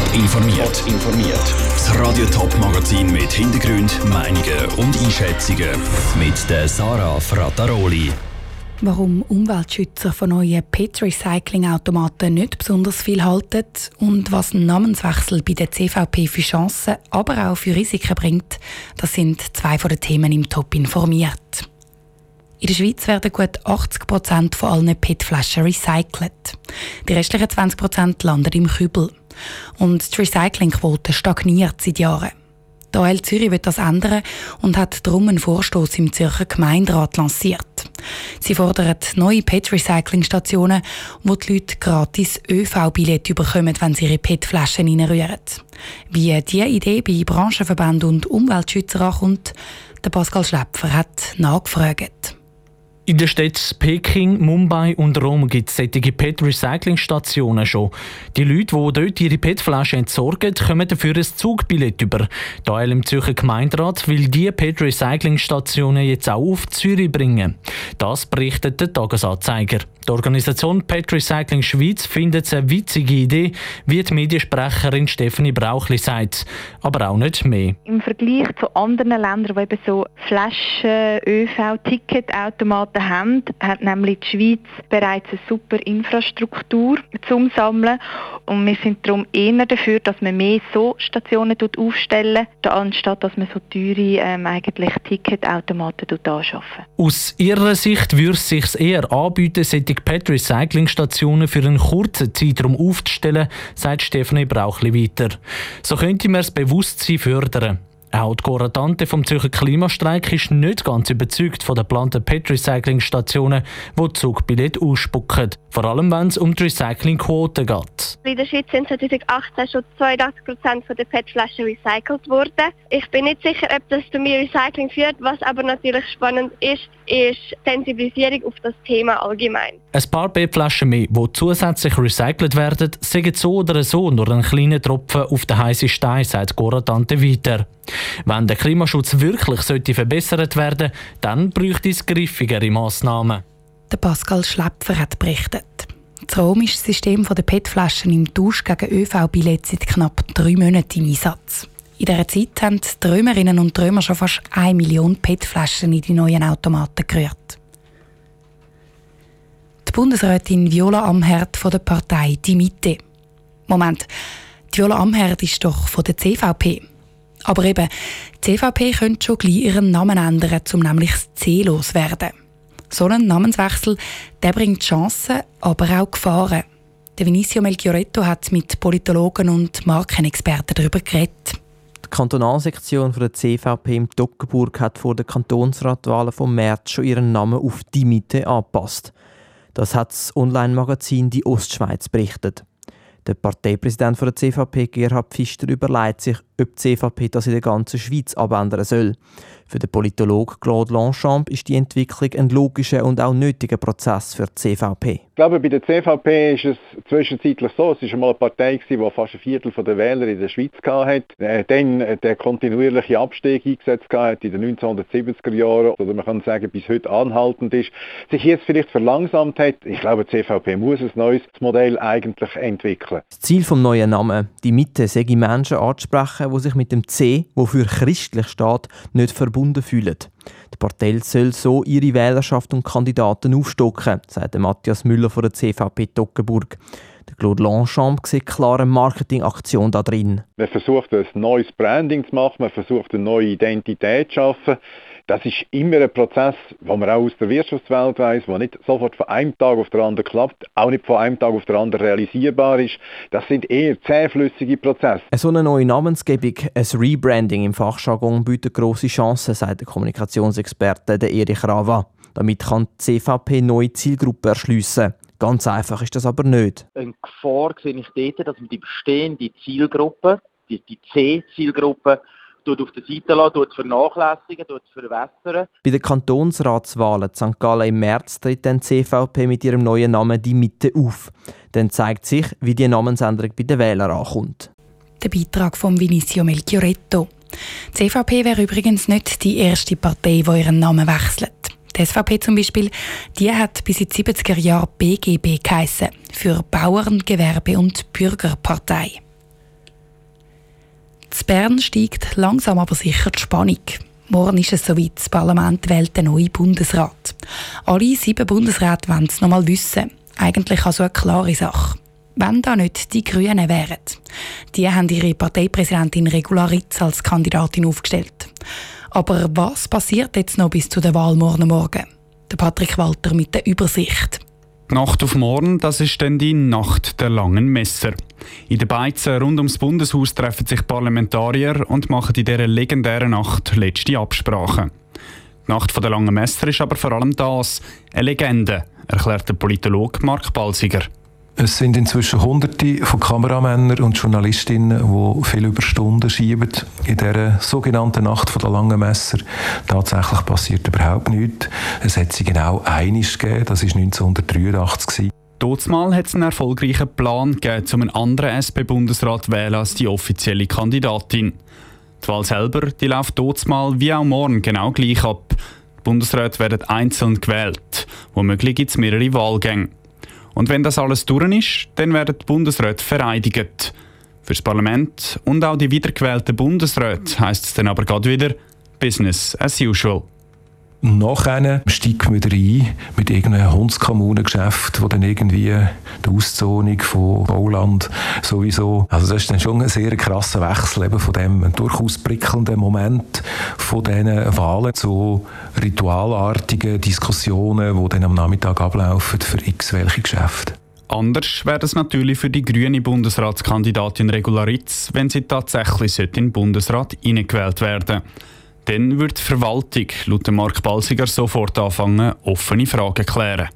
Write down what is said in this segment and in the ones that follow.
Top informiert. informiert. Das Radio Top Magazin mit Hintergrund, Meinungen und Einschätzungen mit der Sarah Frataroli. Warum Umweltschützer von neuen PET-Recycling-Automaten nicht besonders viel halten und was ein Namenswechsel bei der CVP für Chancen, aber auch für Risiken bringt, das sind zwei von den Themen im Top informiert. In der Schweiz werden gut 80 Prozent von allen PET-Flaschen recycelt. Die restlichen 20 Prozent landen im Kübel. Und die Recyclingquote stagniert seit Jahren. Die OL Zürich wird das ändern und hat darum einen Vorstoß im Zürcher Gemeinderat lanciert. Sie fordern neue PET-Recycling-Stationen, wo die Leute gratis ÖV-Billette bekommen, wenn sie ihre PET-Flaschen reinrühren. Wie diese Idee bei Branchenverbänden und Umweltschützern ankommt, der Pascal Schläpfer hat nachgefragt. In den Städten Peking, Mumbai und Rom gibt es solche PET-Recycling-Stationen schon. Die Leute, die dort ihre PET-Flaschen entsorgen, kommen dafür ein Zugbillett über. Da im Zürcher Gemeinderat will diese PET-Recycling-Stationen jetzt auch auf Zürich bringen. Das berichtet der Tagesanzeiger. Die Organisation PET Recycling Schweiz findet es eine witzige Idee, wie die Mediensprecherin Stefanie Brauchli sagt. Aber auch nicht mehr. Im Vergleich zu anderen Ländern, die eben so Flaschen, ÖV, Ticketautomaten haben, hat nämlich die Schweiz bereits eine super Infrastruktur zum Sammeln. Und wir sind darum eher dafür, dass man mehr so Stationen aufstellen, anstatt dass man so teure ähm, eigentlich Ticketautomaten anschaffen. Aus ihrer Sicht würde es sich eher anbieten, solche PET-Recycling-Stationen für einen kurzen Zeitraum aufzustellen, sagt Stefanie Brauchli weiter. So könnte man das Bewusstsein fördern. Auch die Koordinante vom Zürcher Klimastreik ist nicht ganz überzeugt von den geplanten PET-Recycling-Stationen, die Zugbillett ausspucken. Vor allem, wenn es um die Recyclingquote geht. In der Schweiz sind 2018 schon 82 Prozent der PET-Flaschen recycelt worden. Ich bin nicht sicher, ob das zu mehr Recycling führt. Was aber natürlich spannend ist, ist Sensibilisierung auf das Thema allgemein. Ein paar PET-Flaschen mehr, die zusätzlich recycelt werden, sind so oder so nur ein kleiner Tropfen auf den heißen Stein, sagt Goratante weiter. Wenn der Klimaschutz wirklich sollte verbessert werden dann bräuchte es griffigere Massnahmen. Der Pascal Schläpfer hat berichtet. Das Rom ist das System der PET-Flaschen im Tausch gegen ÖV-Billett seit knapp drei Monaten im Einsatz. In dieser Zeit haben die Römerinnen und Römer schon fast eine Million PET-Flaschen in die neuen Automaten gerührt. Die Bundesrätin Viola Amherd von der Partei Die Mitte. Moment, die Viola Amherd ist doch von der CVP. Aber eben, die CVP könnte schon gleich ihren Namen ändern, um nämlich das C loswerden. So ein Namenswechsel der bringt Chancen, aber auch Gefahren. Der Vinicio Melchioretto hat mit Politologen und Markenexperten darüber geredet. Die Kantonalsektion der CVP im Toggenburg hat vor der Kantonsratwahlen vom März schon ihren Namen auf «Die Mitte» angepasst. Das hat das Online-Magazin «Die Ostschweiz» berichtet. Der Parteipräsident der CVP, Gerhard Pfister, überlegt sich, ob die CVP das in der ganzen Schweiz abändern soll. Für den Politologen Claude Longchamp ist die Entwicklung ein logischer und auch nötiger Prozess für die CVP. Ich glaube, bei der CVP ist es zwischenzeitlich so, es war einmal eine Partei, die fast ein Viertel der Wähler in der Schweiz hatte, äh, dann der kontinuierliche Abstieg eingesetzt hat in den 1970er Jahren, oder man kann sagen, bis heute anhaltend ist, sich jetzt vielleicht verlangsamt hat. Ich glaube, die CVP muss ein neues Modell eigentlich entwickeln. Das Ziel des neuen Namens, die Mitte, sei Menschen anzusprechen, die sich mit dem C, wofür christlich steht, nicht verbunden fühlen. Die Partei soll so ihre Wählerschaft und Kandidaten aufstocken, sagt Matthias Müller von der CVP Toggenburg. Der Claude Longchamp sieht klar eine Marketingaktion da drin. Man versucht ein neues Branding zu machen, man versucht eine neue Identität zu schaffen. Das ist immer ein Prozess, den man auch aus der Wirtschaftswelt weiß, der nicht sofort von einem Tag auf den anderen klappt, auch nicht von einem Tag auf den anderen realisierbar ist. Das sind eher zähflüssige Prozesse. So eine neue Namensgebung, ein Rebranding im Fachjargon bietet grosse Chancen, sagt der Kommunikationsexperte Erich Rava. Damit kann die CVP neue Zielgruppen erschliessen. Ganz einfach ist das aber nicht. Eine Gefahr sehe ich dort, dass man die bestehende Zielgruppe, die, die C-Zielgruppe, auf der Seite lassen, vernachlässigen, verwässern. Bei den Kantonsratswahlen St. Gallen im März tritt dann die CVP mit ihrem neuen Namen «Die Mitte» auf. Dann zeigt sich, wie die Namensänderung bei den Wählern ankommt. Der Beitrag von Vinicio Melchioretto. Die CVP wäre übrigens nicht die erste Partei, die ihren Namen wechselt. Die SVP zum Beispiel, die hat bis in die 70er Jahre BGB geheissen, für Bauern, Gewerbe und Bürgerpartei. Bern steigt langsam aber sicher die Spannung. Morgen ist es soweit, das Parlament wählt den neuen Bundesrat. Alle sieben Bundesräte wollen es noch mal wissen. Eigentlich also eine klare Sache. Wenn da nicht die Grünen wären. Die haben ihre Parteipräsidentin Regula Ritz als Kandidatin aufgestellt. Aber was passiert jetzt noch bis zu der Wahl morgen Morgen? Der Patrick Walter mit der Übersicht. Die Nacht auf morgen, das ist dann die Nacht der langen Messer. In den Beizen rund ums Bundeshaus treffen sich Parlamentarier und machen in dieser legendären Nacht letzte Absprachen. Die Nacht der langen Messer ist aber vor allem das, eine Legende, erklärt der Politologe Mark Balsiger. Es sind inzwischen Hunderte von Kameramännern und Journalistinnen, die viele Überstunden schieben in dieser sogenannten Nacht der langen Messer. Tatsächlich passiert überhaupt nichts. Es hat sie genau einiges gegeben, das war 1983. Mal hat es einen erfolgreichen Plan gegeben, um einen anderen SP-Bundesrat wählen als die offizielle Kandidatin. Die Wahl selber die läuft mal wie auch morgen genau gleich ab. Die Bundesräte werden einzeln gewählt. Womöglich gibt es mehrere Wahlgänge. Und wenn das alles durch ist, dann werden die Bundesräte vereidigt. Für das Parlament und auch die wiedergewählten Bundesräte heisst es dann aber gerade wieder Business as usual. Nachher steigt man wieder mit irgendeinem Hundskommunengeschäft, wo dann irgendwie die Auszonung von Bauland sowieso, also das ist dann schon ein sehr krasser Wechsel eben von dem durchaus prickelnden Moment von diesen Wahlen zu ritualartigen Diskussionen, die dann am Nachmittag ablaufen für x welche Geschäfte. Anders wäre es natürlich für die grüne Bundesratskandidatin Regularitz, wenn sie tatsächlich in den Bundesrat eingewählt werden sollte. Dann wird die Verwaltung laut Mark Balsiger sofort anfangen, offene Fragen zu klären.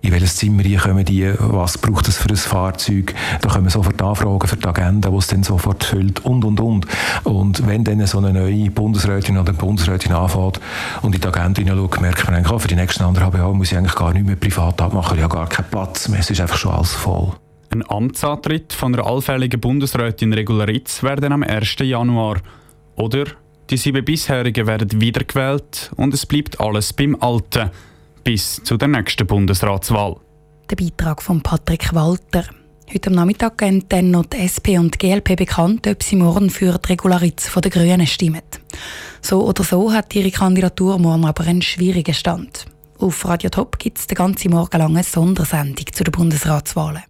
In welches Zimmer kommen die? Was braucht es für ein Fahrzeug? Da kommen sofort Anfragen für die Agenda, die es dann sofort füllt und, und, und. Und wenn dann so eine neue Bundesrätin oder Bundesrätin anfängt und in die Agenda hineinschaut, merkt man eigentlich, oh, für die nächsten anderthalb Jahre muss ich eigentlich gar nicht mehr privat abmachen, ich habe gar keinen Platz mehr, es ist einfach schon alles voll. Ein Amtsantritt von einer allfälligen Bundesrätin Regularitz wäre dann am 1. Januar. Oder die sieben bisherigen werden wiedergewählt und es bleibt alles beim Alten bis zu der nächsten Bundesratswahl. Der Beitrag von Patrick Walter. Heute am Nachmittag geben dann noch die SP und die GLP bekannt, ob sie morgen für die Regularitz der Grünen stimmen. So oder so hat ihre Kandidatur morgen aber einen schwierigen Stand. Auf Radio Top gibt es den ganzen Morgen lang Sondersendung zu den Bundesratswahlen.